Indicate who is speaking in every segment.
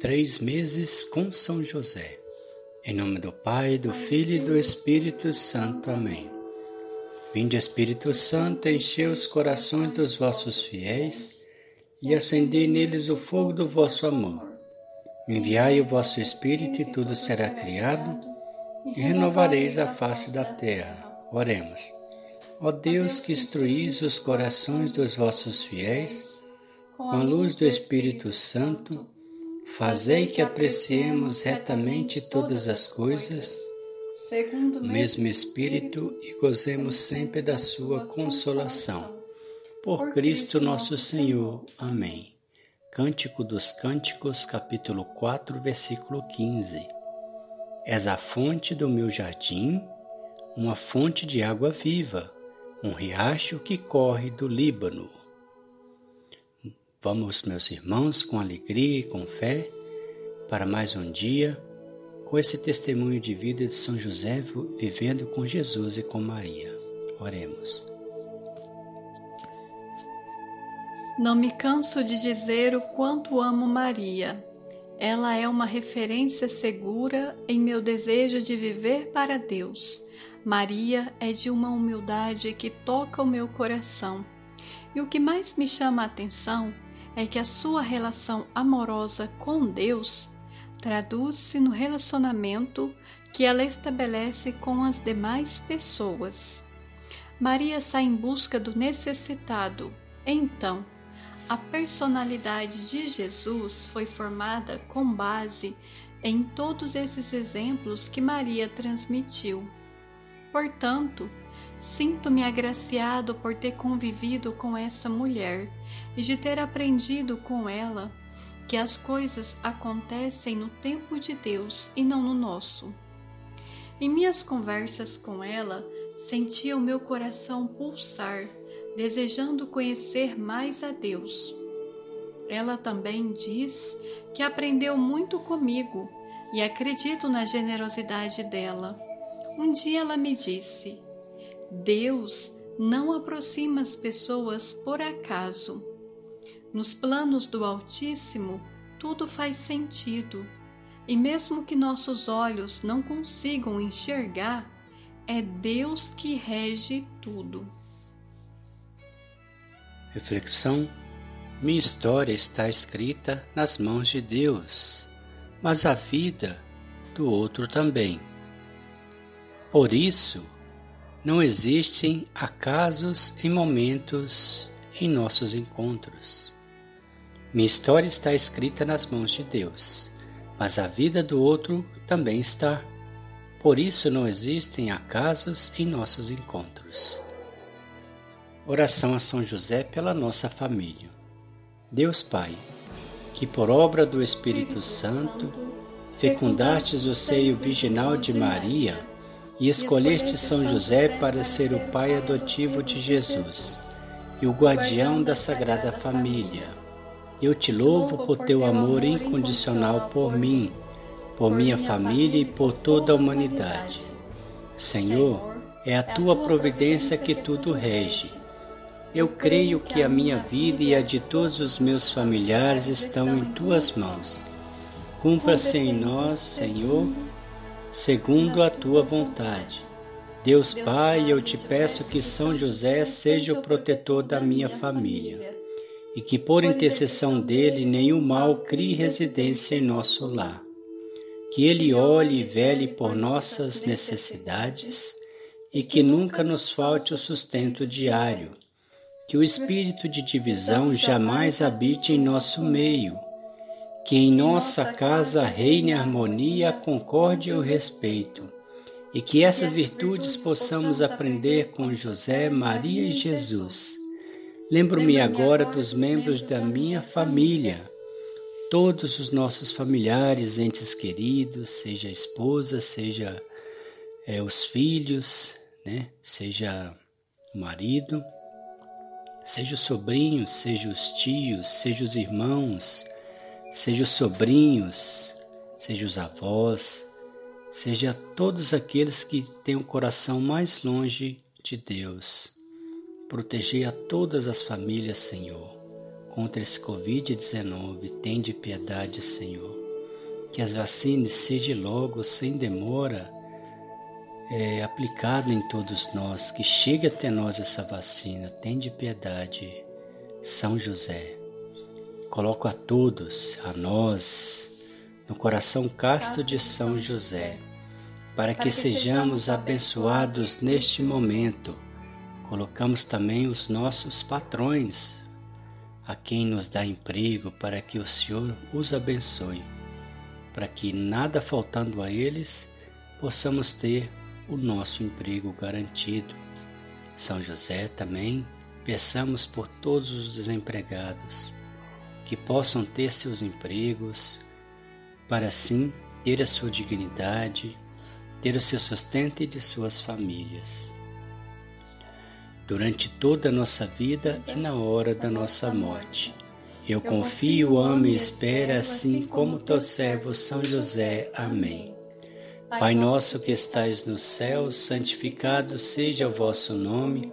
Speaker 1: Três meses com São José. Em nome do Pai, do Filho e do Espírito Santo. Amém. Vinde, Espírito Santo, enchei os corações dos vossos fiéis e acendei neles o fogo do vosso amor. Enviai o vosso Espírito e tudo será criado e renovareis a face da terra. Oremos. Ó Deus que instruís os corações dos vossos fiéis com a luz do Espírito Santo, Fazei que apreciemos retamente todas as coisas, segundo o mesmo Espírito, e gozemos sempre da Sua consolação. Por Cristo nosso Senhor. Amém. Cântico dos Cânticos, capítulo 4, versículo 15. És a fonte do meu jardim, uma fonte de água viva, um riacho que corre do Líbano. Vamos, meus irmãos, com alegria e com fé, para mais um dia, com esse testemunho de vida de São José vivendo com Jesus e com Maria. Oremos.
Speaker 2: Não me canso de dizer o quanto amo Maria. Ela é uma referência segura em meu desejo de viver para Deus. Maria é de uma humildade que toca o meu coração. E o que mais me chama a atenção é que a sua relação amorosa com Deus traduz-se no relacionamento que ela estabelece com as demais pessoas. Maria sai em busca do necessitado. Então, a personalidade de Jesus foi formada com base em todos esses exemplos que Maria transmitiu. Portanto, Sinto-me agraciado por ter convivido com essa mulher e de ter aprendido com ela que as coisas acontecem no tempo de Deus e não no nosso. Em minhas conversas com ela, sentia o meu coração pulsar, desejando conhecer mais a Deus. Ela também diz que aprendeu muito comigo e acredito na generosidade dela. Um dia ela me disse: Deus não aproxima as pessoas por acaso. Nos planos do Altíssimo, tudo faz sentido, e mesmo que nossos olhos não consigam enxergar, é Deus que rege tudo.
Speaker 1: Reflexão: Minha história está escrita nas mãos de Deus, mas a vida do outro também. Por isso, não existem acasos e momentos em nossos encontros. Minha história está escrita nas mãos de Deus, mas a vida do outro também está. Por isso não existem acasos em nossos encontros. Oração a São José pela nossa família. Deus Pai, que por obra do Espírito Santo fecundastes o seio virginal de Maria, e escolheste São José para ser o pai adotivo de Jesus e o guardião da Sagrada Família. Eu te louvo por teu amor incondicional por mim, por minha família e por toda a humanidade. Senhor, é a tua providência que tudo rege. Eu creio que a minha vida e a de todos os meus familiares estão em tuas mãos. Cumpra-se em nós, Senhor, segundo a tua vontade. Deus Pai, eu te peço que São José seja o protetor da minha família e que por intercessão dele nenhum mal crie residência em nosso lar. Que ele olhe e vele por nossas necessidades e que nunca nos falte o sustento diário. Que o espírito de divisão jamais habite em nosso meio que em nossa casa reine harmonia, concórdia e respeito, e que essas virtudes possamos aprender com José, Maria e Jesus. Lembro-me agora dos membros da minha família, todos os nossos familiares, entes queridos, seja a esposa, seja é, os filhos, né? seja o marido, seja os sobrinhos, seja os tios, seja os irmãos, seja os sobrinhos, seja os avós, seja todos aqueles que têm o coração mais longe de Deus. Proteger a todas as famílias, Senhor. Contra esse Covid-19, tende piedade, Senhor. que as vacinas sejam logo, sem demora, é, aplicado em todos nós, que chegue até nós essa vacina. Tem de piedade, São José. Coloco a todos, a nós, no coração casto de São José, para que sejamos abençoados neste momento. Colocamos também os nossos patrões, a quem nos dá emprego, para que o Senhor os abençoe, para que nada faltando a eles, possamos ter o nosso emprego garantido. São José também, peçamos por todos os desempregados, que possam ter seus empregos, para assim ter a sua dignidade, ter o seu sustento e de suas famílias. Durante toda a nossa vida e na hora da nossa morte. Eu confio, amo e espero assim como teu servo São José. Amém. Pai nosso que estais no céu, santificado seja o vosso nome.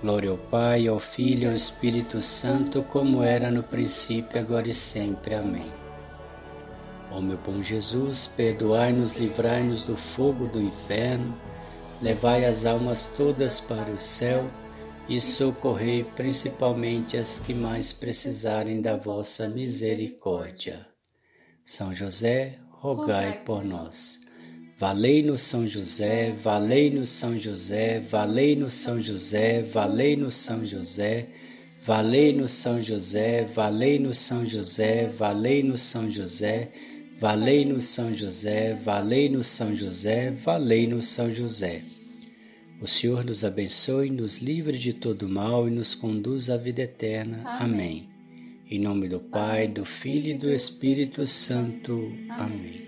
Speaker 1: Glória ao Pai, ao Filho e ao Espírito Santo, como era no princípio, agora e sempre. Amém. Ó meu bom Jesus, perdoai-nos, livrai-nos do fogo do inferno, levai as almas todas para o céu e socorrei principalmente as que mais precisarem da vossa misericórdia. São José, rogai por nós. Valei-nos São José, valei-nos São José, valei-nos São José, valei-nos São José, valei-nos São José, valei-nos São José, valei-nos São José, valei-nos São José, valei-nos São José, valei-nos São José. O Senhor nos abençoe, nos livre de todo mal e nos conduz à vida eterna. Amém. Em nome do Pai, do Filho e do Espírito Santo. Amém.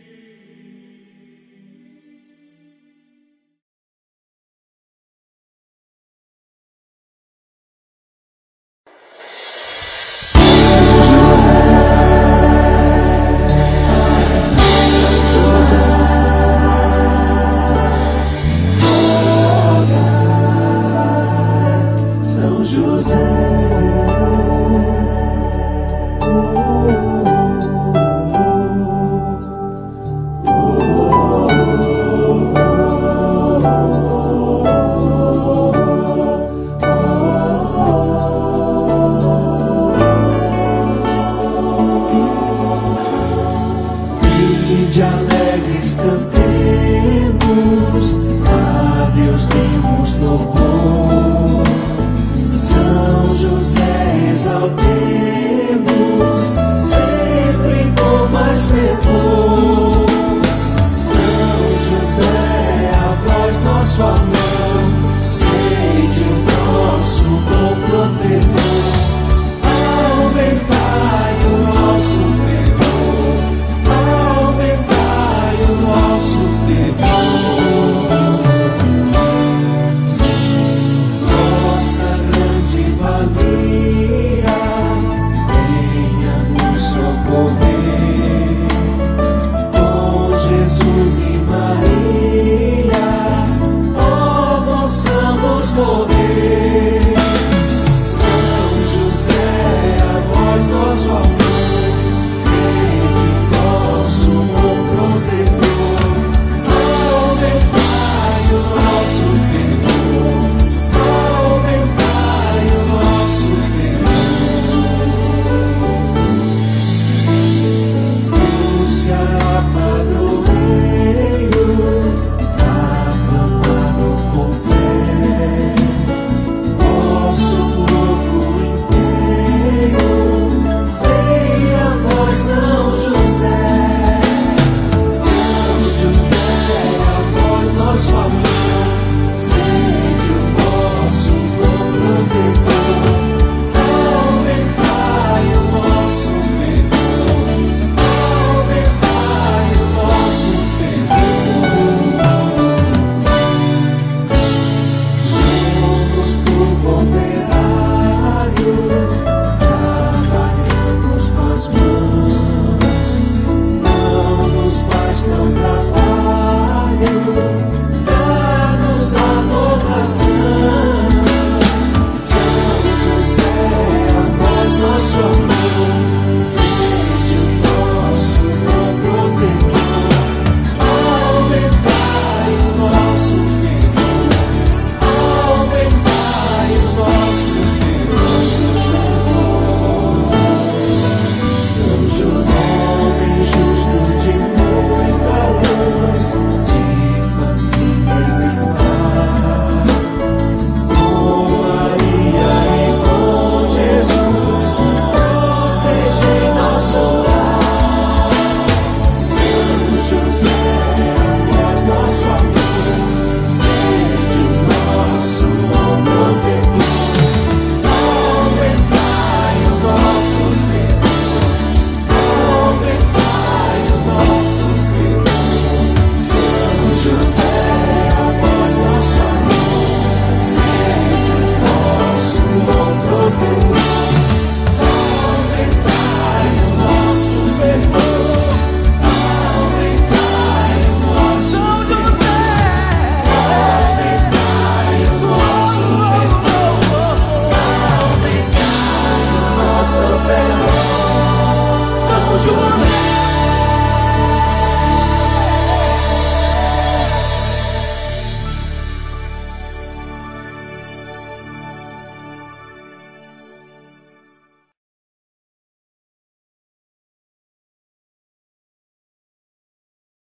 Speaker 2: São José exaltemos, sempre com mais fervor. São José, a voz nosso amor, sede o nosso bom protetor. Aumentai o nosso fervor, aumentai o nosso fervor.